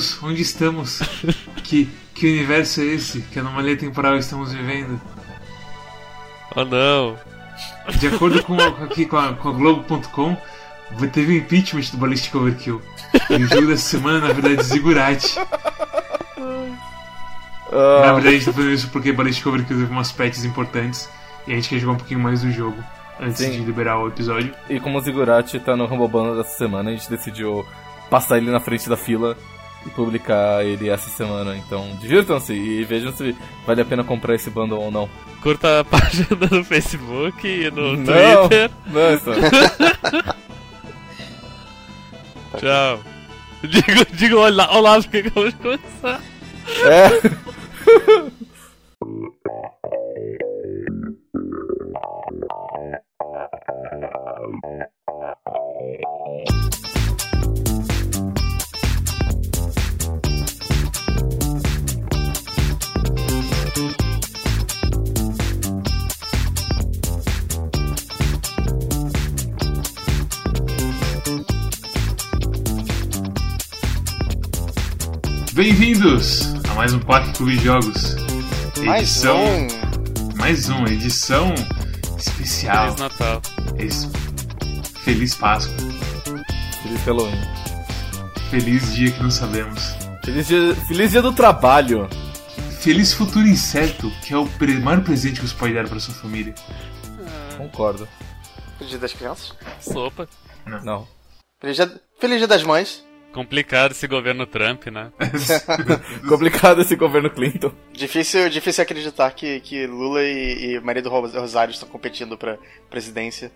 Deus, onde estamos? que, que universo é esse? Que anomalia temporal estamos vivendo? Oh não! De acordo com, aqui, com a, com a Globo.com, teve um impeachment do Ballistic Overkill. E o jogo dessa semana, na verdade, é Zigurati. Ah, Na verdade, a gente tá fazendo isso porque Ballistic Overkill teve umas patches importantes e a gente quer jogar um pouquinho mais do jogo antes Sim. de liberar o episódio. E como o Zigurati tá no Rumble Bundle dessa semana, a gente decidiu passar ele na frente da fila e publicar ele essa semana. Então, divirtam-se e vejam se vale a pena comprar esse bundle ou não. Curta a página no Facebook e no não, Twitter. não, isso. Tchau. Digo, digo olá, olá, porque acabamos de começar. É. Bem-vindos a mais um Quack Clube de Jogos. Mais Edição- um. Mais um, edição especial. Feliz Natal. Es- Feliz Páscoa. Feliz Halloween. Feliz dia que não sabemos. Feliz dia, feliz dia do trabalho. Feliz futuro incerto, que é o pre- maior presente que você pode dar para sua família. Concordo. Feliz dia das crianças. Sopa. Não. Feliz dia, Feliz dia das mães. Complicado esse governo Trump, né? Complicado esse governo Clinton. Difícil, difícil acreditar que, que Lula e, e Maria do Ros- Rosário estão competindo pra presidência.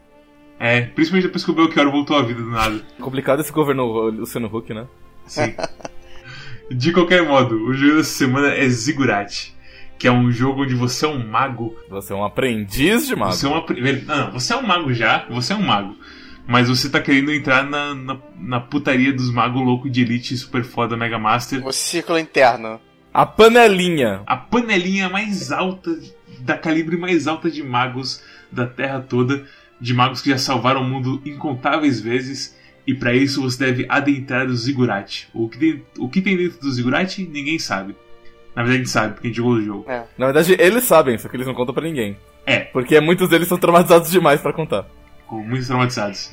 É, principalmente depois que o Belchior voltou à vida do nada. Complicado esse governo Luciano Huck, né? Sim. De qualquer modo, o jogo dessa semana é Zigurati, que é um jogo onde você é um mago. Você é um aprendiz de mago. Você é uma. Não, não, você é um mago já, você é um mago. Mas você tá querendo entrar na, na, na putaria dos magos loucos de elite super foda Mega Master. O círculo interno. A panelinha. A panelinha mais alta, da calibre mais alta de magos da Terra toda. De magos que já salvaram o mundo incontáveis vezes. E pra isso você deve adentrar o Zigurati. O que, tem, o que tem dentro do Zigurati, ninguém sabe. Na verdade, a gente sabe, porque a gente jogou o jogo. É. Na verdade, eles sabem, só que eles não contam pra ninguém. É, Porque muitos deles são traumatizados demais pra contar. Com muitos traumatizados.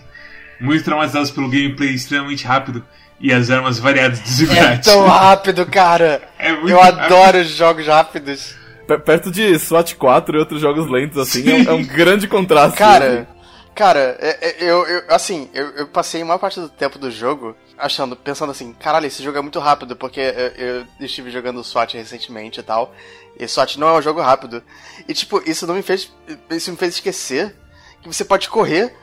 Muitos traumatizados pelo gameplay extremamente rápido e as armas variadas do É tão rápido, cara. É muito Eu rápido. adoro jogos rápidos. P- perto de SWAT 4 e outros jogos lentos, assim, é um, é um grande contraste. Cara, cara, é- é- eu, eu- assim, eu, eu passei a maior parte do tempo do jogo achando, pensando assim, caralho, esse jogo é muito rápido, porque eu, eu estive jogando SWAT recentemente e tal, e SWAT não é um jogo rápido. E tipo, isso não me fez, isso me fez esquecer que você pode correr.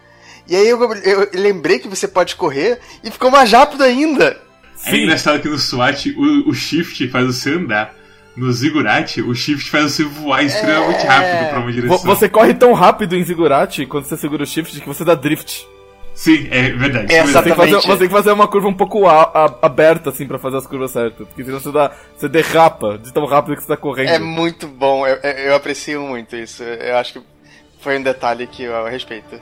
E aí eu, eu lembrei que você pode correr e ficou mais rápido ainda. É engraçado que no SWAT o, o shift faz você andar. No Zigurati, o shift faz você voar extremamente rápido pra uma direção. Você corre tão rápido em Zigurati quando você segura o shift que você dá drift. Sim, é verdade. É, é Você tem, que fazer, Exatamente. você tem que fazer uma curva um pouco a- a- aberta, assim, pra fazer as curvas certas. Porque senão você, dá, você derrapa de tão rápido que você tá correndo. É muito bom, eu eu aprecio muito isso. Eu acho que foi um detalhe que eu respeito.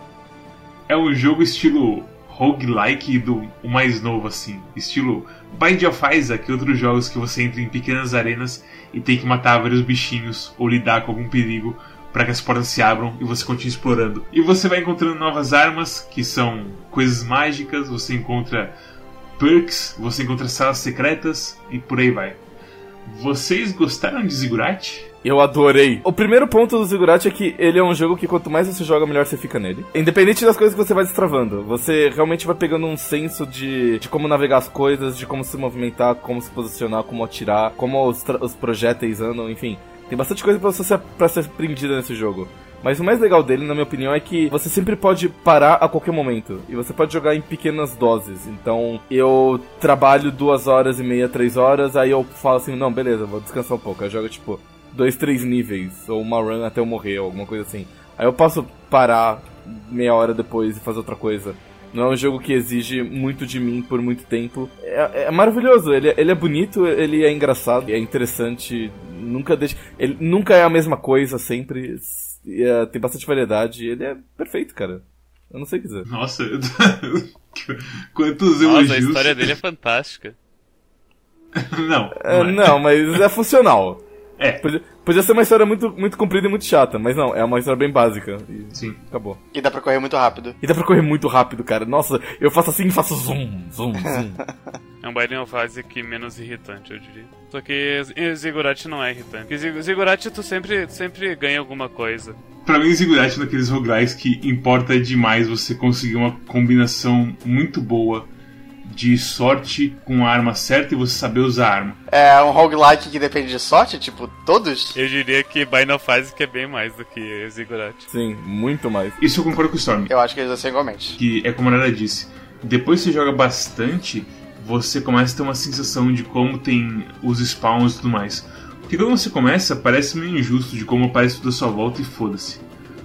É um jogo estilo roguelike do o mais novo, assim. Estilo Bind of Isaac e outros jogos que você entra em pequenas arenas e tem que matar vários bichinhos ou lidar com algum perigo para que as portas se abram e você continue explorando. E você vai encontrando novas armas, que são coisas mágicas, você encontra perks, você encontra salas secretas e por aí vai. Vocês gostaram de Zigurati? Eu adorei. O primeiro ponto do Zigurati é que ele é um jogo que quanto mais você joga, melhor você fica nele. Independente das coisas que você vai destravando, você realmente vai pegando um senso de, de como navegar as coisas, de como se movimentar, como se posicionar, como atirar, como os, os projéteis andam, enfim. Tem bastante coisa pra você pra ser prendida nesse jogo. Mas o mais legal dele, na minha opinião, é que você sempre pode parar a qualquer momento. E você pode jogar em pequenas doses. Então, eu trabalho duas horas e meia, três horas, aí eu falo assim, não, beleza, vou descansar um pouco. Aí eu jogo, tipo, dois, três níveis, ou uma run até eu morrer, ou alguma coisa assim. Aí eu posso parar meia hora depois e fazer outra coisa. Não é um jogo que exige muito de mim por muito tempo. É, é maravilhoso, ele, é- ele é bonito, ele é engraçado, é interessante, nunca deixa. Ele nunca é a mesma coisa sempre. e, é, tem bastante variedade, ele é perfeito, cara. Eu não sei o que dizer. Nossa, quantos Nossa, a elogios. história dele é fantástica. não. É, não, é. não, mas é funcional. É. Podia, podia ser uma história muito, muito comprida e muito chata, mas não, é uma história bem básica. E Sim. acabou. E dá pra correr muito rápido. E dá pra correr muito rápido, cara. Nossa, eu faço assim e faço zoom, zoom, zoom. É um Binding of Isaac menos irritante, eu diria. Só que Ziggurat não é irritante. Porque Zig- Ziggurat tu sempre, sempre ganha alguma coisa. Pra mim, Ziggurat é daqueles roguelikes que importa demais você conseguir uma combinação muito boa de sorte com a arma certa e você saber usar a arma. É um roguelike que depende de sorte, tipo, todos? Eu diria que Binding of Isaac é bem mais do que Ziggurat. Sim, muito mais. Isso eu concordo com o Storm. Eu acho que eles ser igualmente. que é como a Nara disse, depois que você joga bastante, você começa a ter uma sensação de como tem os spawns e tudo mais. Porque quando você começa, parece meio injusto de como aparece tudo à sua volta e foda-se.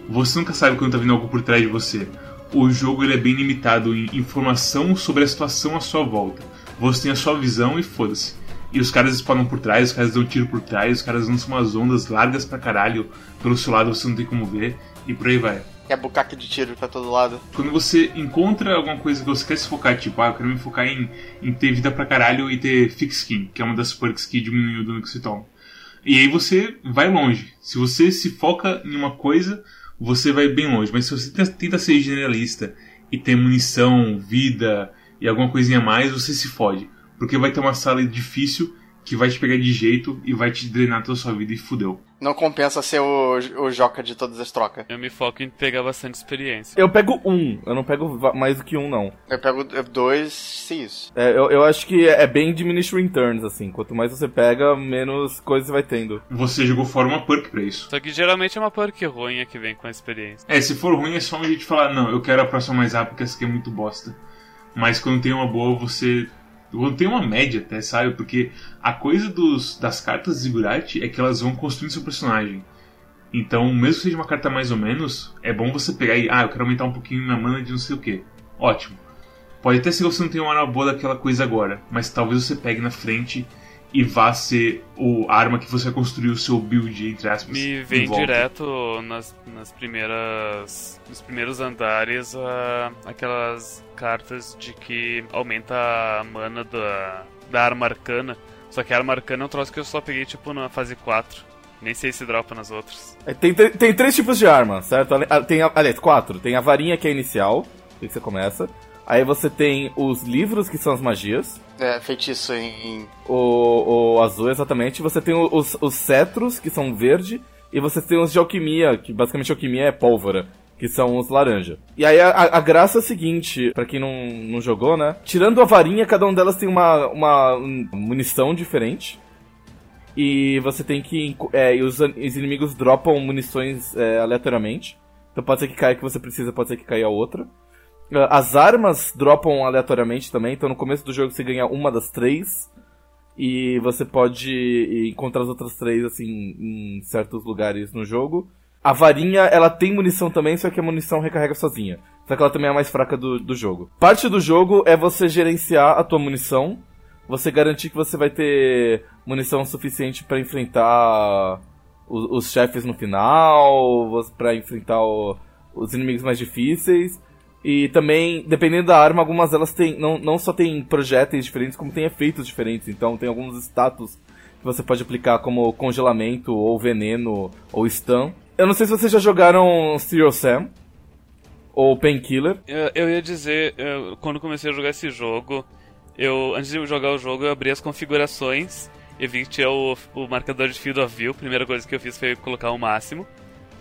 Você nunca sabe quando tá vindo algo por trás de você. O jogo ele é bem limitado em informação sobre a situação à sua volta. Você tem a sua visão e foda-se. E os caras spawnam por trás, os caras dão tiro por trás, os caras lançam umas ondas largas pra caralho pelo seu lado, você não tem como ver, e por aí vai É bucaque de tiro pra todo lado. quando você encontra alguma coisa que você quer se focar, tipo, ah, eu quero me focar em, em ter vida pra caralho e ter Fix Skin, que é uma das perks que diminui o dano que você toma. E aí você vai longe. Se você se foca em uma coisa, você vai bem longe. Mas se você tenta- ser generalista e ter munição, vida e alguma coisinha a mais, você se fode. Porque vai ter uma sala difícil que vai te pegar de jeito e vai te drenar toda a sua vida e fudeu. Não compensa ser o, o joca de todas as trocas. Eu me foco em pegar bastante experiência. Eu pego um, eu não pego mais do que um, não. Eu pego dois, se isso. É, eu, eu acho que é bem diminishing returns, assim. Quanto mais você pega, menos coisa você vai tendo. Você jogou fora uma perk pra isso. Só que geralmente é uma perk ruim a que vem com a experiência. É, se for ruim é só um jeito de falar, não, eu quero a próxima mais rápida porque essa aqui é muito bosta. Mas quando tem uma boa, você. Quando tem uma média até, sabe? Porque a coisa dos, das cartas de Ziggurat é que elas vão construindo seu personagem. Então, mesmo que seja uma carta mais ou menos, é bom você pegar e, ah, eu quero aumentar um pouquinho minha mana de não sei o que. Ótimo. Pode até ser que você não tenha uma boa daquela coisa agora, mas talvez você pegue na frente e vá ser o, a arma que você vai construir o seu build, entre aspas. Me em vem direto nas, nas primeiras. nos primeiros andares ah, aquelas cartas de que aumenta a mana da, da arma arcana. Só que a arma arcana é um troço que eu só peguei tipo na fase 4. Nem sei se dropa nas outras. É, Tem, tem, três tipos de arma, certo? Ah, Tem, a- aliás, quatro. Tem a varinha, que é a inicial, que você começa. Aí você tem os livros, que são as magias. É, feitiço em, O, o azul, exatamente. Você tem os, os cetros, que são verde. E você tem os de alquimia, que basicamente alquimia é pólvora, que são os laranja. E aí a, a- graça é a seguinte, pra quem não, não jogou, né? Tirando a varinha, cada uma delas tem uma, uma um, munição diferente. E você tem que. É, e os, os inimigos dropam munições é, aleatoriamente. Então pode ser que caia que você precisa, pode ser que caia a outra. Ah, As armas dropam aleatoriamente também, então no começo do jogo você ganha uma das três. E você pode encontrar as outras três, assim, em certos lugares no jogo. A varinha, ela tem munição também, só que a munição recarrega sozinha. Só que ela também é a mais fraca do, do jogo. Parte do jogo é você gerenciar a tua munição. Você garantir que você vai ter munição suficiente pra enfrentar os, os chefes no final, pra enfrentar o- os inimigos mais difíceis. E também, dependendo da arma, algumas delas têm, não, não só tem projéteis diferentes, como tem efeitos diferentes. Então tem alguns status que você pode aplicar como congelamento, ou veneno, ou stun. Eu não sei se vocês já jogaram Zero Sam, ou Painkiller. Eu, eu ia dizer, eu- quando comecei a jogar esse jogo, eu antes de jogar o jogo eu abri as configurações e vi que tinha o, o marcador de field of view. A primeira coisa que eu fiz foi colocar o máximo.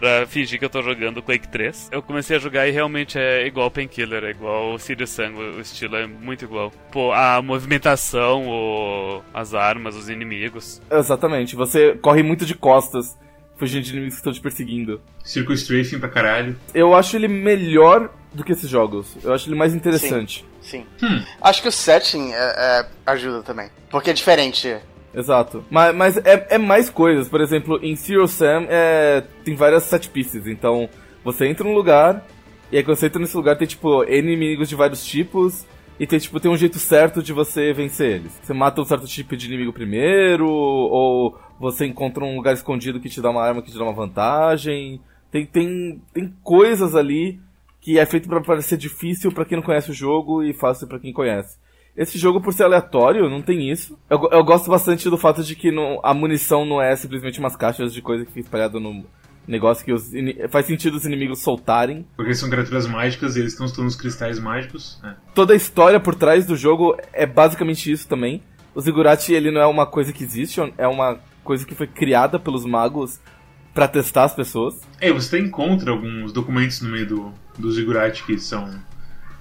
Pra fingir que eu tô jogando Quake 3. Eu comecei a jogar e realmente é igual Painkiller, é igual Sirius Sun, o o estilo é muito igual. Pô, a movimentação, o, as armas, os inimigos. Exatamente, você corre muito de costas, fugindo de inimigos que estão te perseguindo. Circle Strafing pra caralho. Eu acho ele melhor do que esses jogos. Eu acho ele mais interessante. Sim. Hum. Acho que o setting é- é, ajuda também. Porque é diferente. Exato. Mas, mas é, é mais coisas. Por exemplo, em Zero Sam é, tem várias set pieces. Então, você entra num lugar, e aí quando você entra nesse lugar tem, tipo, inimigos de vários tipos, e tem, tipo, tem um jeito certo de você vencer eles. Você mata um certo tipo de inimigo primeiro, ou você encontra um lugar escondido que te dá uma arma que te dá uma vantagem. Tem, tem, tem coisas ali que é feito pra parecer difícil pra quem não conhece o jogo e fácil pra quem conhece. Esse jogo, por ser aleatório, não tem isso. Eu, eu gosto bastante do fato de que não, a munição não é simplesmente umas caixas de coisa que fica espalhada no negócio que os, faz sentido os inimigos soltarem. Porque são criaturas mágicas e eles estão estudando os cristais mágicos. É. Toda a história por trás do jogo é basicamente isso também. O Ziggurat, ele não é uma coisa que existe, é uma coisa que foi criada pelos magos para testar as pessoas. É, você até encontra alguns documentos no meio do, do Ziggurat que são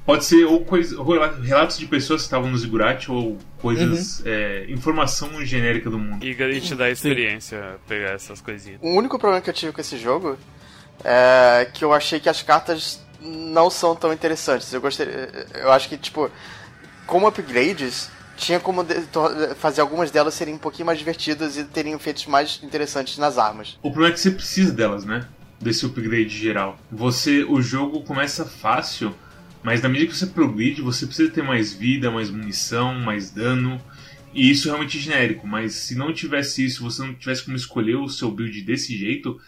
Pode ser ou coisa, relatos de pessoas que estavam no Ziggurat ou coisas. Uhum. É, informação genérica do mundo. E a gente dá experiência Sim. pegar essas coisinhas. O único problema que eu tive com esse jogo é que eu achei que as cartas não são tão interessantes. Eu gostei. Eu acho que, tipo, como upgrades, tinha como fazer algumas delas serem um pouquinho mais divertidas e terem efeitos mais interessantes nas armas. O problema é que você precisa delas, né? Desse upgrade geral. Você. O jogo começa fácil mas na medida que você progride, você precisa ter mais vida, mais munição, mais dano. E isso é realmente é genérico, mas se não tivesse isso, você não tivesse como escolher o seu build desse jeito,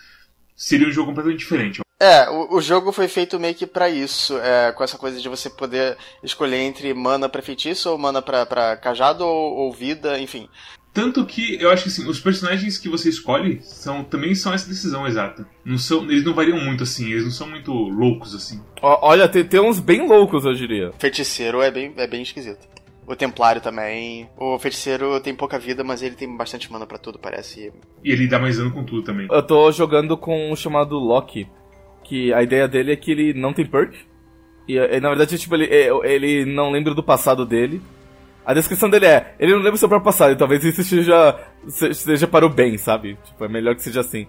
seria um jogo completamente diferente. É, o, o jogo foi feito meio que pra isso, é, com essa coisa de você poder escolher entre mana pra feitiço ou mana pra, pra cajado ou, ou vida, enfim. Tanto que eu acho que assim, os personagens que você escolhe são também são essa decisão exata. Não são, eles não variam muito assim, eles não são muito loucos assim. Olha, tem, tem uns bem loucos, eu diria. Feiticeiro é bem, é bem esquisito. O Templário também. O Feiticeiro tem pouca vida, mas ele tem bastante mana para tudo, parece. E ele dá mais dano com tudo também. Eu tô jogando com o chamado Loki, que a ideia dele é que ele não tem perk. E na verdade, tipo, ele, ele não lembra do passado dele. A descrição dele é: ele não lembra o seu próprio passado, e talvez isso seja, seja para o bem, sabe? Tipo, é melhor que seja assim.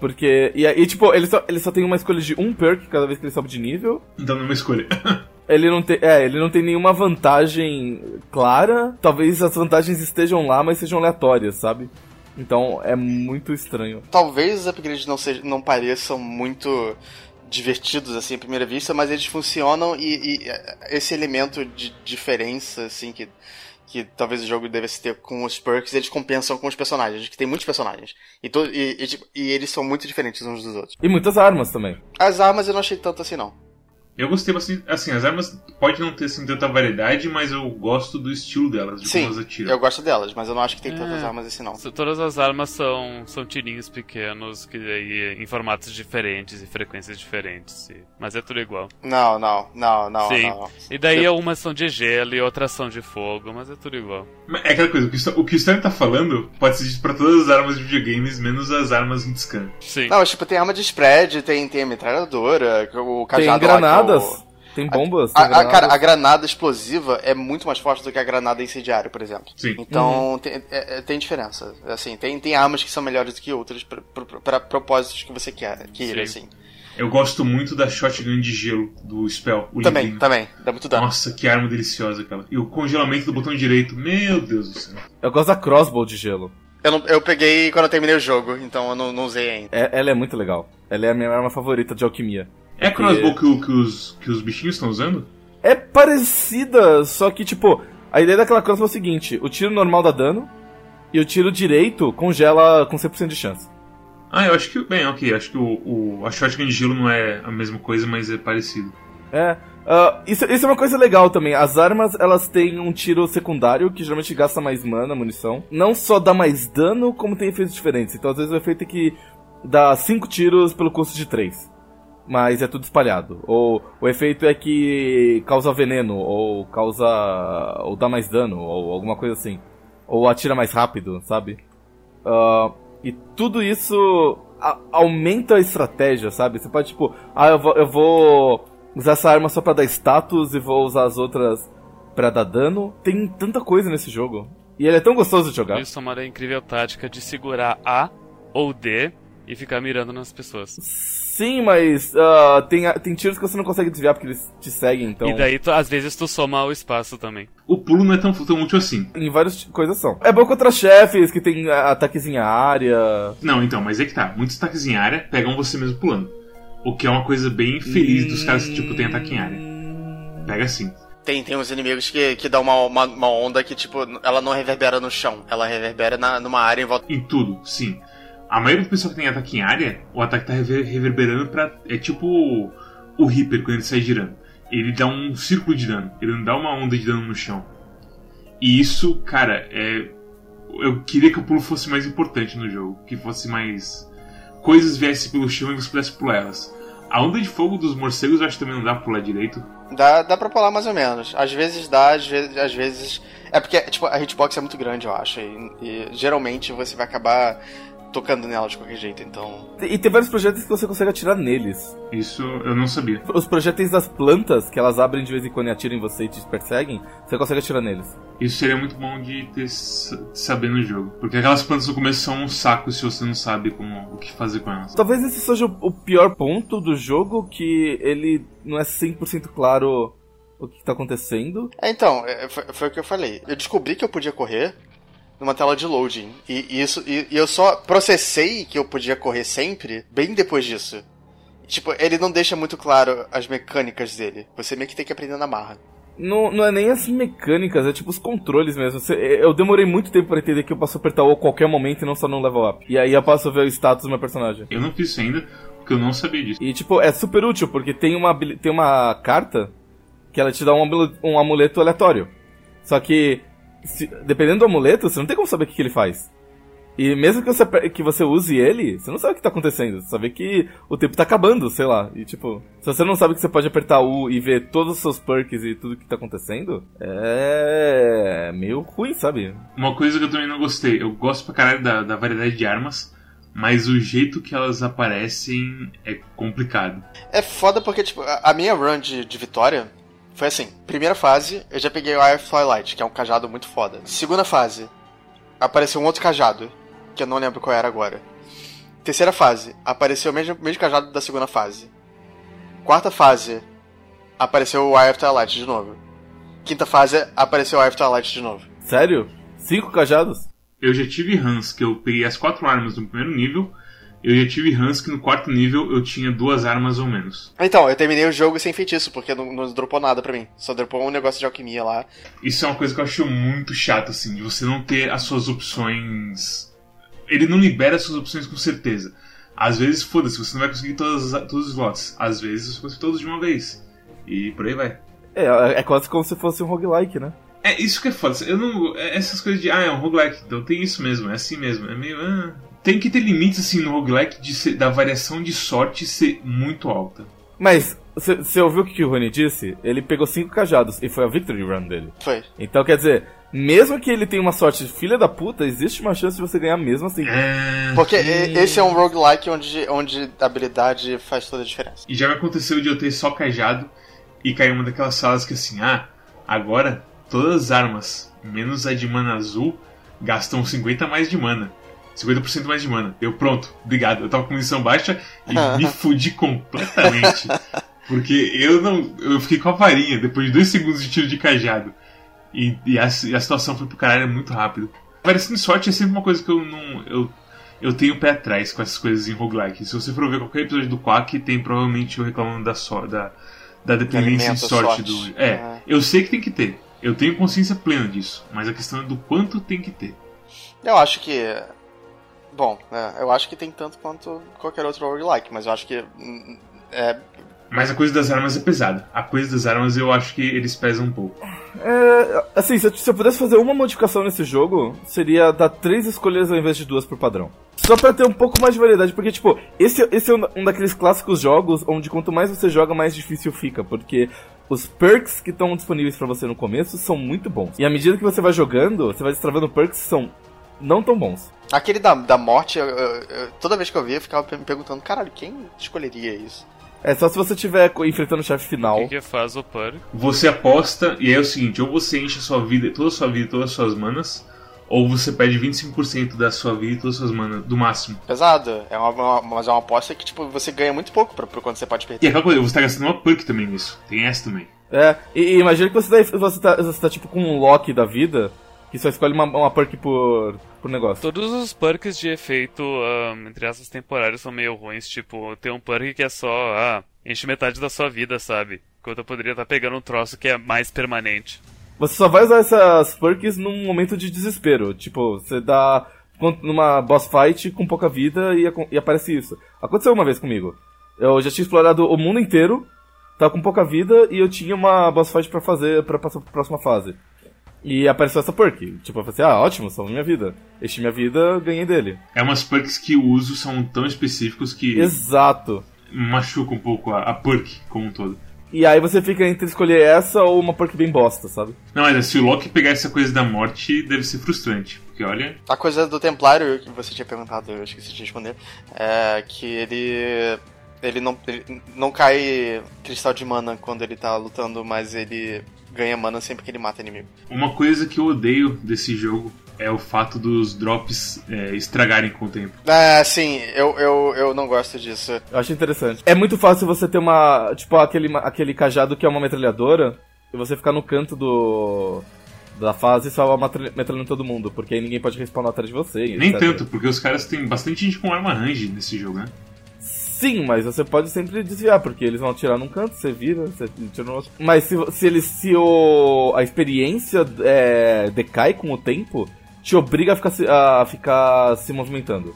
Porque. E aí, tipo, ele só, ele só tem uma escolha de um perk cada vez que ele sobe de nível. Então uma escolha. ele não tem. É, ele não tem nenhuma vantagem clara. Talvez as vantagens estejam lá, mas sejam aleatórias, sabe? Então é muito estranho. Talvez os upgrades não, sejam, não pareçam muito divertidos assim à primeira vista, mas eles funcionam e, e esse elemento de diferença assim que que talvez o jogo devesse ter com os perks, eles compensam com os personagens, que tem muitos personagens. E, to, e, e, e, eles são muito diferentes uns dos outros. E muitas armas também. As armas eu não achei tanto assim, não. Eu gostei bastante. Assim, as armas pode não ter assim, tanta variedade, mas eu gosto do estilo delas, de Sim, como elas atiram. Eu gosto delas, mas eu não acho que tem é. tantas armas assim, não. Todas as armas são, são tirinhos pequenos, que aí em formatos diferentes e frequências diferentes. Mas é tudo igual. Não, não, não, não. Sim. Não, não. E daí eu... umas são de gelo e outras são de fogo, mas é tudo igual. É aquela coisa, o que o Stan tá falando pode ser dito pra todas as armas de videogames, menos as armas de scan. Sim. Não, mas tipo, tem arma de spread, tem, tem a metralhadora, o cajado Tem granadas. Tem bombas? A, tem a, cara, a granada explosiva é muito mais forte do que a granada incendiária, por exemplo. Sim. Então uhum. tem, é, é, tem diferença. Assim, tem, tem armas que são melhores do que outras para propósitos que você quer, queira, assim. Eu gosto muito da shotgun de gelo do Spell. O também, também. Dá muito dano. Nossa, que arma deliciosa aquela. E o congelamento do botão direito. Meu Deus do céu. Eu gosto da crossbow de gelo. Eu, não, eu peguei quando eu terminei o jogo, então eu não, não usei ainda. É, ela é muito legal. Ela é a minha arma favorita de alquimia. É a crossbow que, que, os, que os bichinhos estão usando? é parecida, só que, tipo, a ideia daquela crossbow é o seguinte: o tiro normal dá dano e o tiro direito congela com 100% de chance. Ah, eu acho que. Bem, ok. Acho que o, o, a shotgun de gelo não é a mesma coisa, mas é parecido. É. Uh, isso, isso é uma coisa legal também. As armas, elas têm um tiro secundário, que geralmente gasta mais mana, munição. Não só dá mais dano, como tem efeitos diferentes. Então, às vezes, o efeito é que dá 5 tiros pelo custo de 3 mas é tudo espalhado. Ou o efeito é que causa veneno, ou causa. ou dá mais dano, ou alguma coisa assim. Ou atira mais rápido, sabe? Uh, e tudo isso a, aumenta a estratégia, sabe? Você pode, tipo, ah, eu vou, eu vou usar essa arma só pra dar status e vou usar as outras pra dar dano. Tem tanta coisa nesse jogo. E ele é tão gostoso de jogar. Isso é uma incrível tática de segurar A ou D e ficar mirando nas pessoas. Sim, mas uh, tem, tem tiros que você não consegue desviar porque eles te seguem, então. E daí, tu, às vezes, tu soma o espaço também. O pulo não é tão, tão útil assim. Em várias coisas são. É bom contra chefes que tem ataques em área. Não, então, mas é que tá. Muitos ataques em área pegam você mesmo pulando. O que é uma coisa bem feliz dos caras que, tipo, tem ataque em área. Pega assim. Tem, tem uns inimigos que, que dão uma, uma, uma, onda que, tipo, ela não reverbera no chão. Ela reverbera na, numa área em volta. Em tudo, sim. A maioria do pessoal que tem ataque em área, o ataque tá reverberando pra. É tipo o Reaper quando ele sai girando. Ele dá um círculo de dano, ele não dá uma onda de dano no chão. E isso, cara, é. Eu queria que o pulo fosse mais importante no jogo. Que fosse mais. Coisas viessem pelo chão e você pudesse pular elas. A onda de fogo dos morcegos eu acho que também não dá pra pular direito. Dá, dá pra pular mais ou menos. Às vezes dá, às vezes. Às vezes... É porque, tipo, a hitbox é muito grande, eu acho. E, e geralmente você vai acabar tocando nela de qualquer jeito, então. E tem vários projetos que você consegue atirar neles. Isso eu não sabia. Os projéteis das plantas, que elas abrem de vez em quando e atiram em você e te perseguem, você consegue atirar neles. Isso seria muito bom de ter saber no jogo. Porque aquelas plantas no começo são um saco se você não sabe como, o que fazer com elas. Talvez esse seja o pior ponto do jogo, que ele não é 100% claro o que está acontecendo. É, então, é, foi, foi, o que eu falei. Eu descobri que eu podia correr numa tela de loading. E, isso, e, e, eu só processei que eu podia correr sempre bem depois disso. Tipo, ele não deixa muito claro as mecânicas dele. Você meio que tem que aprender na marra. Não, não é nem as mecânicas, é tipo os controles mesmo. Eu demorei muito tempo para entender que eu posso apertar O a qualquer momento e não só no level up. E aí eu posso ver o status do meu personagem. Eu não fiz isso ainda, porque eu não sabia disso. E tipo, é super útil, porque tem uma, tem uma carta que ela te dá um amuleto, um amuleto aleatório. Só que, se, dependendo do amuleto, você não tem como saber o que, que ele faz. E mesmo que você, que você use ele, você não sabe o que tá acontecendo. Você sabe que o tempo tá acabando, sei lá. E tipo, se você não sabe que você pode apertar U e ver todos os seus perks e tudo que tá acontecendo, é meio ruim, sabe? Uma coisa que eu também não gostei, eu gosto pra caralho da, da variedade de armas, mas o jeito que elas aparecem é complicado. É foda porque, tipo, a minha run de, de vitória foi assim: primeira fase, eu já peguei o Eye of Twilight, que é um cajado muito foda. Segunda fase, apareceu um outro cajado, que eu não lembro qual era agora. Terceira fase, apareceu o mesmo, mesmo cajado da segunda fase. Quarta fase, apareceu o Eye of Twilight de novo. Quinta fase, apareceu o Eye of Twilight de novo. Sério? Cinco cajados? Eu já tive Hans, que eu peguei as quatro armas no primeiro nível eu já tive Hans que no quarto nível eu tinha duas armas ou menos. Então, eu terminei o jogo sem feitiço, porque não, não dropou nada pra mim. Só dropou um negócio de alquimia lá. Isso é uma coisa que eu acho muito chato, assim, de você não ter as suas opções. Ele não libera as suas opções com certeza. Às vezes, foda-se, você não vai conseguir todas, todos os slots. Às vezes você consegue todos de uma vez. E por aí vai. É, é quase como se fosse um roguelike, né? É, isso que é foda. Eu não. É, essas coisas de, ah, é um roguelike, então tem isso mesmo, é assim mesmo. É meio. Ah, tem que ter limites assim no roguelike de ser, da variação de sorte ser muito alta. Mas você ouviu o que o Rony disse? Ele pegou cinco cajados e foi a victory run dele. Foi. Então quer dizer, mesmo que ele tenha uma sorte filha da puta, existe uma chance de você ganhar mesmo assim. É... Porque esse é um roguelike onde, onde a habilidade faz toda a diferença. E já me aconteceu de eu ter só cajado e cair uma daquelas salas que assim, ah, agora todas as armas, menos a de mana azul, gastam 50 mais de mana. 50% mais de mana. Eu, pronto, obrigado. Eu tava com munição baixa e me fudi completamente. Porque eu não. Eu fiquei com a varinha depois de dois segundos de tiro de cajado. E, e, a, e a, situação foi pro caralho muito rápido. De sorte é sempre uma coisa que eu não. Eu, eu tenho pé atrás com essas coisas em roguelike. Se você for ver qualquer episódio do Quack, tem provavelmente eu reclamando da, so, da, da dependência de sorte, sorte, do. É, uhum. eu sei que tem que ter. Eu tenho consciência plena disso. Mas a questão é do quanto tem que ter. Eu acho que Bom, é, eu acho que tem tanto quanto qualquer outro roguelike, mas eu acho que. Hum, é... Mas a coisa das armas é pesada. A coisa das armas eu acho que eles pesam um pouco. É, assim, se eu, se eu pudesse fazer uma modificação nesse jogo, seria dar três escolhas ao invés de duas por padrão. Só pra ter um pouco mais de variedade, porque, tipo, esse, esse é um daqueles clássicos jogos onde quanto mais você joga, mais difícil fica, porque os perks que estão disponíveis para você no começo são muito bons. E à medida que você vai jogando, você vai destravando perks que são não tão bons. Aquele da, da morte, eu, eu, toda vez que eu via, eu ficava me perguntando, caralho, quem escolheria isso? É só se você estiver enfrentando o chefe final. O que, que faz o perk? Você aposta, e é o seguinte, ou você enche a sua vida, toda a sua vida e todas as suas manas, ou você perde 25% da sua vida e todas as suas manas, do máximo. Pesado, é uma, uma, mas é uma aposta que tipo, você ganha muito pouco pra, pra quando você pode perder. E aquela coisa, você tá gastando uma perk também nisso, tem essa também. É, e, e imagina que você tá, você, tá, você tá tipo com um lock da vida, que só escolhe uma, uma perk por, por negócio. Todos os perks de efeito, um, entre essas temporárias, são meio ruins. Tipo, tem um perk que é só, ah, enche metade da sua vida, sabe? Enquanto eu poderia estar tá pegando um troço que é mais permanente. Você só vai usar essas perks num momento de desespero. Tipo, você dá numa boss fight com pouca vida e, e aparece isso. Aconteceu uma vez comigo. Eu já tinha explorado o mundo inteiro, tava com pouca vida e eu tinha uma boss fight para fazer para passar pra próxima fase. E apareceu essa perk. Tipo, eu falei assim, ah, ótimo, salvou minha vida. Este minha vida, ganhei dele. É umas perks que o uso são tão específicos que Exato. machuca um pouco a, a perk como um todo. E aí você fica entre escolher essa ou uma perk bem bosta, sabe? Não, mas se o Loki pegar essa coisa da morte, deve ser frustrante. Porque olha. A coisa do Templário que você tinha perguntado, eu esqueci de responder, é que ele. Ele não, ele não cai cristal de mana quando ele tá lutando, mas ele ganha mana sempre que ele mata inimigo. Uma coisa que eu odeio desse jogo é o fato dos drops é, estragarem com o tempo. É, sim, eu, eu, eu não gosto disso. Eu acho interessante. É muito fácil você ter uma. Tipo, aquele, aquele cajado que é uma metralhadora e você ficar no canto do. Da fase e só metralhando todo mundo, porque aí ninguém pode respawnar atrás de você. Nem etc. tanto, porque os caras têm bastante gente com arma range nesse jogo, né? Sim, mas você pode sempre desviar, porque eles vão atirar num canto, você vira, você tira no outro. Mas se, se, ele, se o, a experiência é, decai com o tempo, te obriga a ficar, a ficar se movimentando.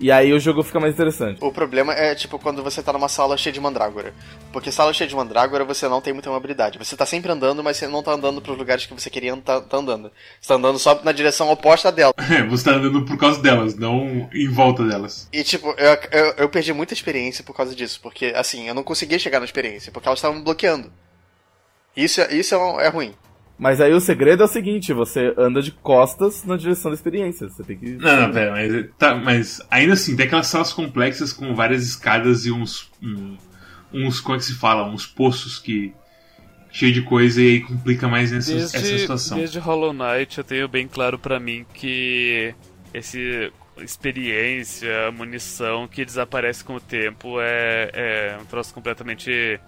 E aí o jogo fica mais interessante. O problema é, tipo, quando você tá numa sala cheia de mandrágora. Porque sala cheia de mandrágora você não tem muita mobilidade. Você tá sempre andando, mas você não tá andando pros lugares que você queria tá, tá andando. Você tá andando só na direção oposta dela. É, você tá andando por causa delas, não em volta delas. E, tipo, eu, eu, eu perdi muita experiência por causa disso. Porque, assim, eu não conseguia chegar na experiência, porque elas estavam bloqueando. Isso, isso é, é ruim. Mas aí o segredo é o seguinte, você anda de costas na direção da experiência. Você tem que. Não, não, pera, mas, tá, mas ainda assim, tem aquelas salas complexas com várias escadas e uns. Um, uns, como é que se fala? Uns poços que. cheio de coisa e aí complica mais essa, desde, essa situação. Desde Hollow Knight eu tenho bem claro para mim que esse experiência, munição que desaparece com o tempo é, é um troço completamente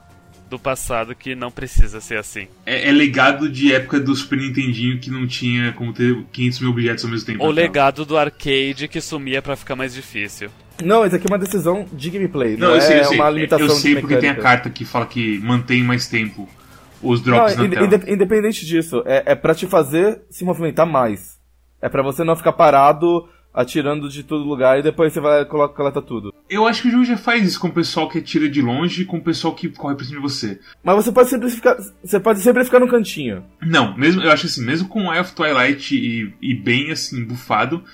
do passado que não precisa ser assim. É, é, legado de época do Super Nintendinho que não tinha como ter 500 mil objetos ao mesmo tempo. Ou legado do arcade que sumia para ficar mais difícil. Não, isso aqui é uma decisão de gameplay, não, não eu sei, eu é sei. uma limitação Eu sei porque tem a carta que fala que mantém mais tempo os drops não, na ind tela. Independente disso, é, é para te fazer se movimentar mais. É para você não ficar parado atirando de todo lugar e depois você vai coloca coleta tudo. Eu acho que o jogo já faz isso com o pessoal que atira de longe e com o pessoal que corre por cima de você. Mas você pode sempre ficar, você pode sempre ficar no cantinho. Não, mesmo eu acho assim, mesmo com Eye of Twilight e, e bem assim bufado,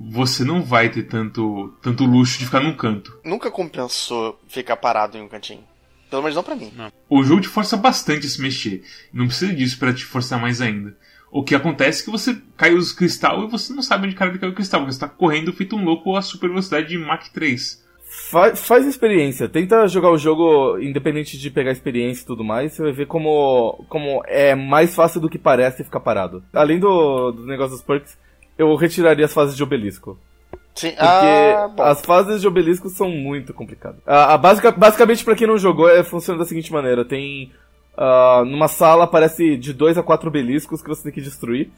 você não vai ter tanto tanto luxo de ficar num canto. Nunca compensou ficar parado em um cantinho. Pelo menos não pra mim. Não. O jogo te força bastante a se mexer. Não precisa disso para te forçar mais ainda. O que acontece é que você cai os cristal e você não sabe onde cara caiu o cristal, porque você tá correndo feito um louco a super velocidade de Mach 3. Faz, faz experiência, tenta jogar o jogo independente de pegar experiência e tudo mais, você vai ver como, como é mais fácil do que parece ficar parado. Além do, do negócio dos perks, eu retiraria as fases de obelisco. Sim, Porque ah, as fases de obelisco são muito complicadas. A, a basic, basicamente, para quem não jogou, é, funciona da seguinte maneira: tem Uh, numa sala aparece de dois a quatro obeliscos que você tem que destruir.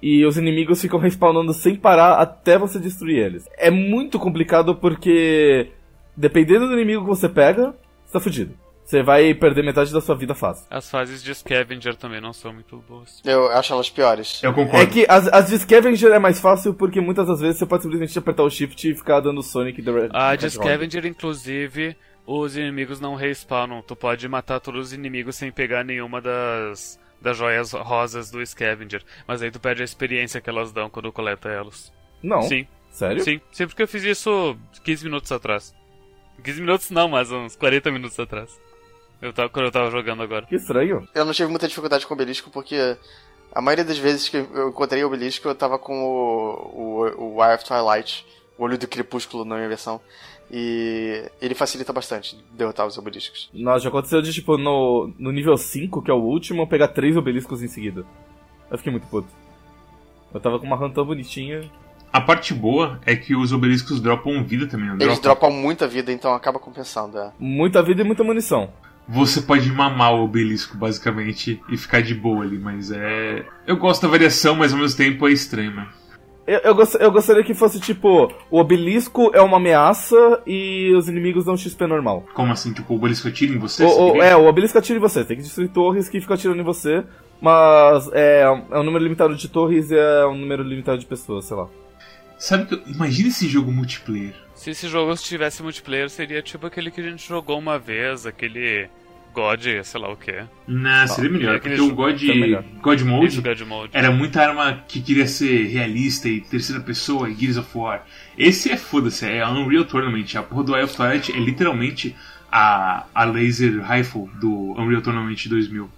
E os inimigos ficam respawnando sem parar até você destruir eles. É muito complicado porque, dependendo do inimigo que você pega, você tá fudido. Você vai perder metade da sua vida fácil. As fases de Scavenger também não são muito boas. Eu acho elas piores. Eu concordo. É que as, as de Scavenger é mais fácil porque muitas das vezes você pode simplesmente apertar o Shift e ficar dando Sonic The Red. A de Scavenger, inclusive, os inimigos não respawnam. Tu pode matar todos os inimigos sem pegar nenhuma das, das joias rosas do Scavenger. Mas aí tu perde a experiência que elas dão quando coleta elas. Não. Sim. Sério? Sim. Sim, porque eu fiz isso 15 minutos atrás. 15 minutos não, mas uns 40 minutos atrás. Eu tava, quando eu tava jogando agora. Que estranho. Eu não tive muita dificuldade com o obelisco porque a maioria das vezes que eu encontrei o obelisco eu tava com o, o, o Eye of Twilight, o olho do crepúsculo na minha versão. E ele facilita bastante derrotar os obeliscos. Nossa, já aconteceu de, tipo, no, no nível 5, que é o último, eu pegar três obeliscos em seguida. Eu fiquei muito puto. Eu tava com uma run tão bonitinha. A parte boa é que os obeliscos dropam vida também, não Eles dropam muita vida, então acaba compensando, é. Muita vida e muita munição. Você pode mamar o obelisco, basicamente, e ficar de boa ali, mas é. Eu gosto da variação, mas ao mesmo tempo é estranho, né? Eu, eu, gost, eu, gostaria que fosse tipo: o obelisco é uma ameaça e os inimigos dão XP normal. Como assim? Tipo, o obelisco atira em você? O, o, é, o obelisco atira em você. Tem que destruir torres que ficam atirando em você. Mas é, é um número limitado de torres e é um número limitado de pessoas, sei lá. Sabe que. Imagina esse jogo multiplayer. Se esse jogo tivesse multiplayer, seria tipo aquele que a gente jogou uma vez, aquele God, sei lá o que. Não, seria melhor, porque o God. God Mode God Mode. era muita arma que queria ser realista e terceira pessoa e Gears of War. Esse é foda-se, é a Unreal Tournament. A porra do Eye of Twilight é literalmente a, a laser rifle do Unreal Tournament 2000.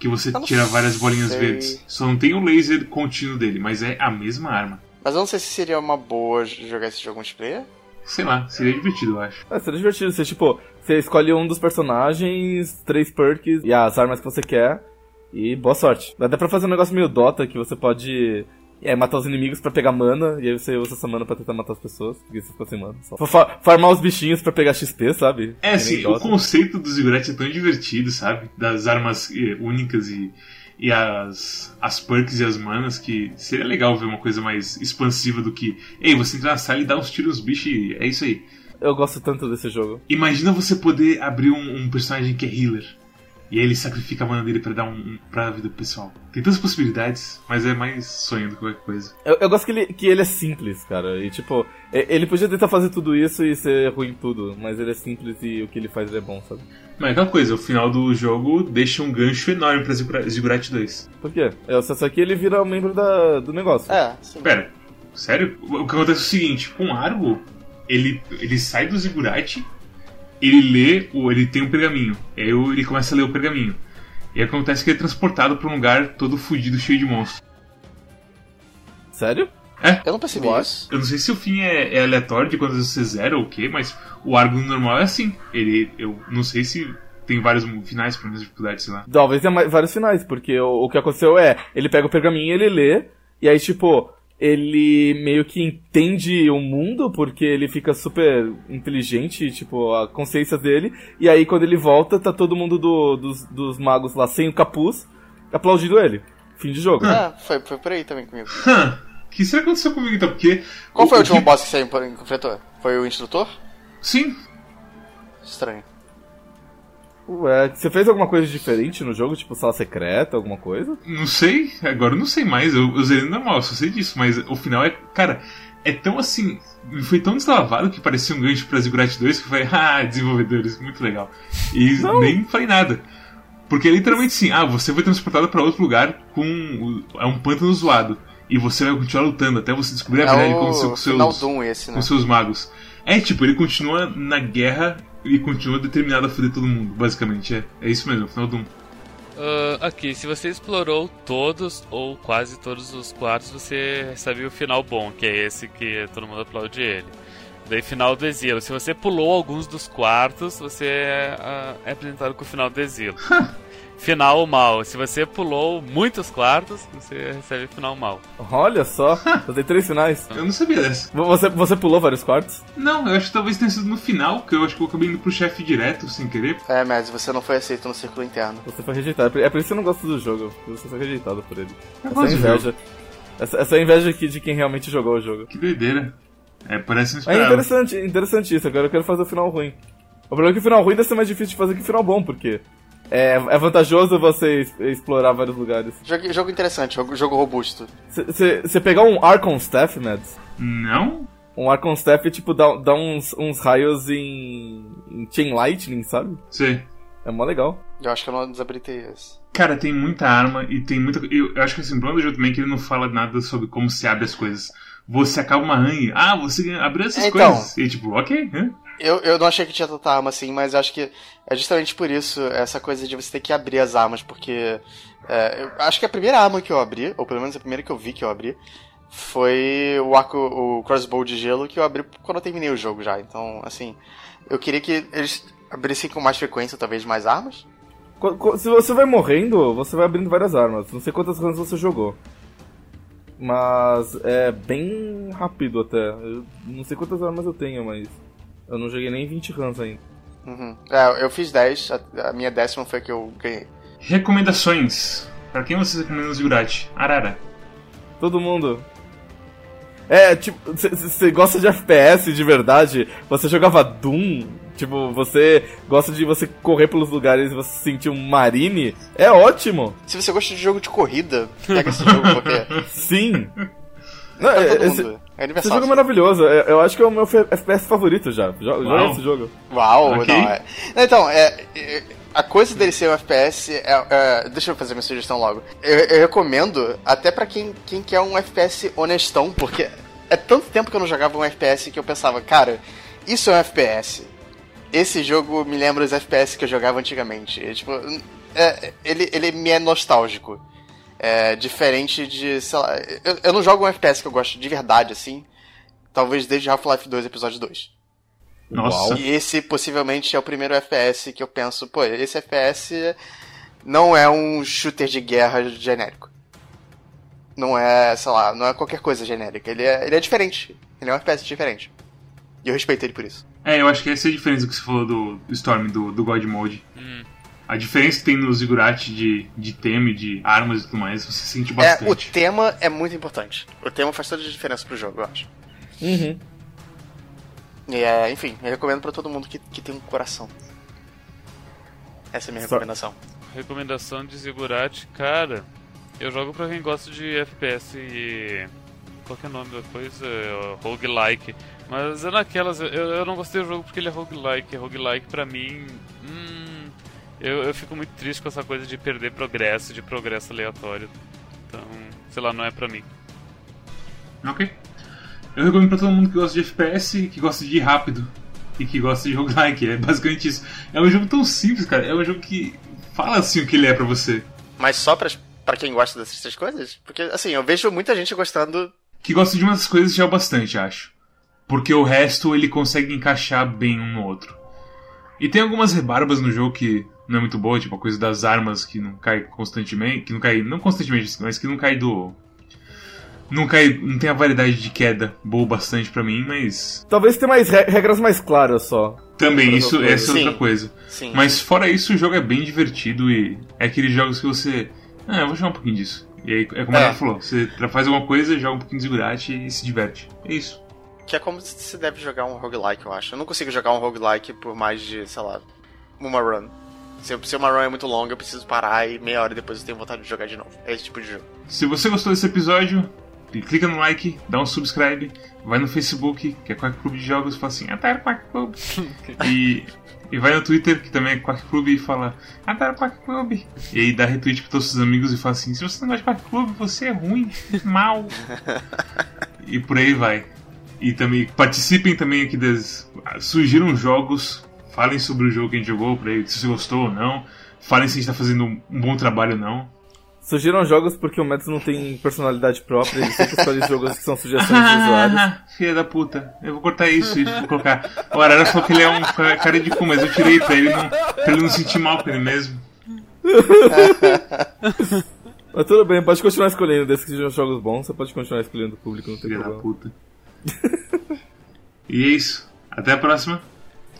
Que você tira várias bolinhas sei. verdes. Só não tem o laser contínuo dele, mas é a mesma arma. Mas eu não sei se seria uma boa jogar esse jogo multiplayer. Sei lá, seria divertido, eu acho. É, seria divertido. Você, tipo, você escolhe um dos personagens, três perks e as armas que você quer. E boa sorte. Dá até pra fazer um negócio meio Dota, que você pode é, matar os inimigos pra pegar mana, e aí você usa essa mana pra tentar matar as pessoas, porque você ficou sem mana. Só. Fa- farmar os bichinhos pra pegar XP, sabe? É, assim, nem o conceito do Ziggurat é tão divertido, sabe? Das armas eh, únicas e, e as, as perks e as manas, que seria legal ver uma coisa mais expansiva do que, ei, você entra na sala e dá uns tiros nos bichos e é isso aí. Eu gosto tanto desse jogo. Imagina você poder abrir um, um personagem que é healer. E aí ele sacrifica a mana dele pra dar um, um pra vida do pessoal. Tem tantas possibilidades, mas é mais sonho do que qualquer coisa. Eu, eu gosto que ele, que ele é simples, cara. E tipo, ele podia tentar fazer tudo isso e ser ruim em tudo, mas ele é simples e o que ele faz é bom, sabe? Mas é aquela coisa, o final do jogo deixa um gancho enorme pra Ziggurat Ziggurat 2. Por quê? É, só só que ele vira membro da, do negócio. É, sim. Pera, sério? O que acontece é o seguinte, com o Argo, ele, ele sai do Ziggurat, ele lê, o, ele tem um pergaminho, aí ele começa a ler o pergaminho. E acontece que ele é transportado pra um lugar todo fudido, cheio de monstros. Sério? Eu não percebi isso. Eu não sei se o fim é, é aleatório de quantas vezes você zera ou o quê, mas o Argo normal é assim. Ele, eu não sei se tem vários finais pra minhas dificuldades, sei lá. Talvez tenha mais- vários finais, porque o, o que aconteceu é, ele pega o pergaminho, ele lê, e aí, tipo, ele meio que entende o mundo, porque ele fica super inteligente, tipo, a consciência dele, e aí quando ele volta, tá todo mundo do- dos, dos magos lá sem o capuz, aplaudindo ele. Fim de jogo. É, foi, foi por aí também comigo. Hã, o que será que aconteceu comigo então? Porque. Qual foi o último que- boss que você enfrentou? Foi o instrutor? Sim, Estranho. Ué, você fez alguma coisa diferente no jogo, tipo sala secreta, alguma coisa? Não sei, agora eu não sei mais. Eu, eu zerei normal, só sei disso, mas o final é. Cara, é tão assim. Foi tão deslavado que parecia um gancho pra Ziggurat 2 que eu falei, ah, desenvolvedores, muito legal. E Não. nem falei nada. Porque é literalmente assim, ah, você foi transportado pra outro lugar com. É um pântano zoado. E você vai continuar lutando até você descobrir a verdade é com, o seu, com seus, Doom esse, né? com seus magos. É tipo, ele continua na guerra e continua determinado a foder todo mundo, basicamente. É, é isso mesmo, o final do 1. Ah, aqui, se você explorou todos ou quase todos os quartos, você recebe o final bom, que é esse que todo mundo aplaude ele. Daí, final do exílio. Se você pulou alguns dos quartos, você é, ah, é apresentado com o final do exílio. final mal. Se você pulou muitos quartos, você recebe o final mal. Olha só, tem três finais. Eu não sabia dessa. Você, você pulou vários quartos? Não, eu acho que talvez tenha sido no final, que eu acho que eu acabei indo pro chefe direto, sem querer. É, mas você não foi aceito no círculo interno. Você foi rejeitado. É por isso que eu não gosto do jogo. Você foi rejeitado por ele. Eu Essa é inveja. Essa, essa é a inveja aqui de quem realmente jogou o jogo. Que doideira. É, parece não É interessante, interessante isso. Agora eu quero fazer o final ruim. O problema é que o final ruim deve ser mais difícil de fazer que o final bom, porque é, é vantajoso você explorar vários lugares. Jogo, jogo interessante, jogo, jogo robusto. Você pegar um Archon Staff, Mads, Não? um Archon Staff, tipo, dá, dá uns, uns raios em, em Chain Lightning, sabe? Sei. É mó legal. Eu acho que eu não desabilitei esse. Cara, tem muita arma e tem muita. Eu, eu acho que assim, o problema do jogo também é que ele não fala nada sobre como se abre as coisas. Você acaba uma range, ah, você abriu essas Então. coisas. E tipo, ok, hã? Eu, eu não achei que tinha tanta arma assim, mas acho que é justamente por isso, essa coisa de você ter que abrir as armas, porque. é, eu acho que a primeira arma que eu abri, ou pelo menos a primeira que eu vi que eu abri, foi o arco, o crossbow de gelo que eu abri quando eu terminei o jogo já. Então, assim, eu queria que eles abrissem com mais frequência, talvez mais armas. Se você vai morrendo, você vai abrindo várias armas. Não sei quantas runs você jogou. Mas é bem rápido até. Eu não sei quantas armas eu tenho, mas eu não joguei nem 20 runs ainda. Uhum. É, eu fiz 10, a, a minha décima foi a que eu ganhei. Recomendações. Pra quem você recomenda o Ziggurat? Arara. Todo mundo. É, tipo, você gosta de FPS de verdade? Você jogava Doom? Tipo, você gosta de você correr pelos lugares e você sentir um marine? É ótimo! Se você gosta de jogo de corrida, pega esse jogo, porque Sim! Não, é, todo esse, mundo. É esse jogo é maravilhoso. É- Eu acho que é o meu FPS favorito já. Jo- Joga esse jogo. Uau, Ok. não, é. Então, é, é, a coisa dele ser um FPS é, é, Deixa eu fazer minha sugestão logo. Eu, eu recomendo, até pra quem, quem quer um FPS honestão, porque é tanto tempo que eu não jogava um FPS que eu pensava, cara, isso é um FPS. Esse jogo me lembra os FPS que eu jogava antigamente. É, tipo, é, ele, ele me é nostálgico. É diferente de, sei lá. Eu, eu não jogo um FPS que eu gosto de verdade, assim. Talvez desde Half-Life 2, episódio 2. Nossa. E esse possivelmente é o primeiro FPS que eu penso, pô, esse FPS não é um shooter de guerra genérico. Não é, sei lá, não é qualquer coisa genérica. Ele é, ele é diferente. Ele é um FPS diferente. E eu respeito ele por isso. É, eu acho que essa é a diferença do que você falou do Storm, do, do God Mode. Hum. A diferença que tem no Ziggurat de, de tema e de armas e tudo mais, você sente É, o bastante. tema é muito importante. O tema faz toda a diferença pro jogo, eu acho. Uhum. E é, enfim, eu recomendo pra todo mundo que, que tem um coração. Essa é a minha Só- recomendação. Recomendação de Ziggurat, cara. Eu jogo pra quem gosta de FPS e. Qual que é o nome da coisa? É, Roguelike. Mas é naquelas. Eu, eu não gostei do jogo porque ele é roguelike. Roguelike pra mim. Hum, eu, eu fico muito triste com essa coisa de perder progresso, de progresso aleatório. Então, sei lá, não é pra mim. Ok. Eu recomendo pra todo mundo que gosta de FPS, que gosta de ir rápido e que gosta de roguelike. É basicamente isso. É um jogo tão simples, cara. É um jogo que fala assim o que ele é pra você. Mas só pra, pra quem gosta dessas três coisas? Porque, assim, eu vejo muita gente gostando. Que gosta de umas coisas já é o bastante, acho. Porque o resto ele consegue encaixar bem um no outro. E tem algumas rebarbas no jogo que não é muito boa, tipo a coisa das armas que não cai constantemente. Que não cai. Não constantemente, mas que não cai do. Não cai. Não tem a variedade de queda boa bastante pra mim, mas. Talvez tenha mais re- regras mais claras só. Também, isso, essa é outra Sim. coisa. Sim. Mas fora isso, o jogo é bem divertido e é aqueles jogos que você. Ah, eu vou jogar um pouquinho disso. E aí, é como É. a Ana falou, você faz alguma coisa, joga um pouquinho de Ziggurat e se diverte. É isso. Que é como se deve jogar um roguelike, eu acho. Eu não consigo jogar um roguelike por mais de, sei lá, uma run. Se, se uma run é muito longa, eu preciso parar e meia hora depois eu tenho vontade de jogar de novo. É esse tipo de jogo. Se você gostou desse episódio, clica no like, dá um subscribe, vai no Facebook, que é Quack Clube de Jogos, e fala assim, Atara Quack Club. e, e vai no Twitter, que também é Quack Clube, e fala, Atara Quack Club. E aí dá retweet pra todos os seus amigos e fala assim, se você não gosta de Quack Clube, você é ruim, mal. e por aí vai. E também participem também aqui das. Surgiram jogos, falem sobre o jogo que a gente jogou, pra aí, se você gostou ou não. Falem se a gente tá fazendo um bom trabalho ou não. Surgiram jogos porque o Mads não tem personalidade própria, ele sempre escolhe jogos que são sugestões de usuários. Filha da puta. Eu vou cortar isso e vou colocar. O Arara falou que ele é um ca- cara de cu, mas eu tirei pra ele não, pra ele não sentir mal com ele mesmo. Mas tudo bem, pode continuar escolhendo, desde que sejam jogos bons, você pode continuar escolhendo o público, não tem Filha da puta. E é isso. Até a próxima.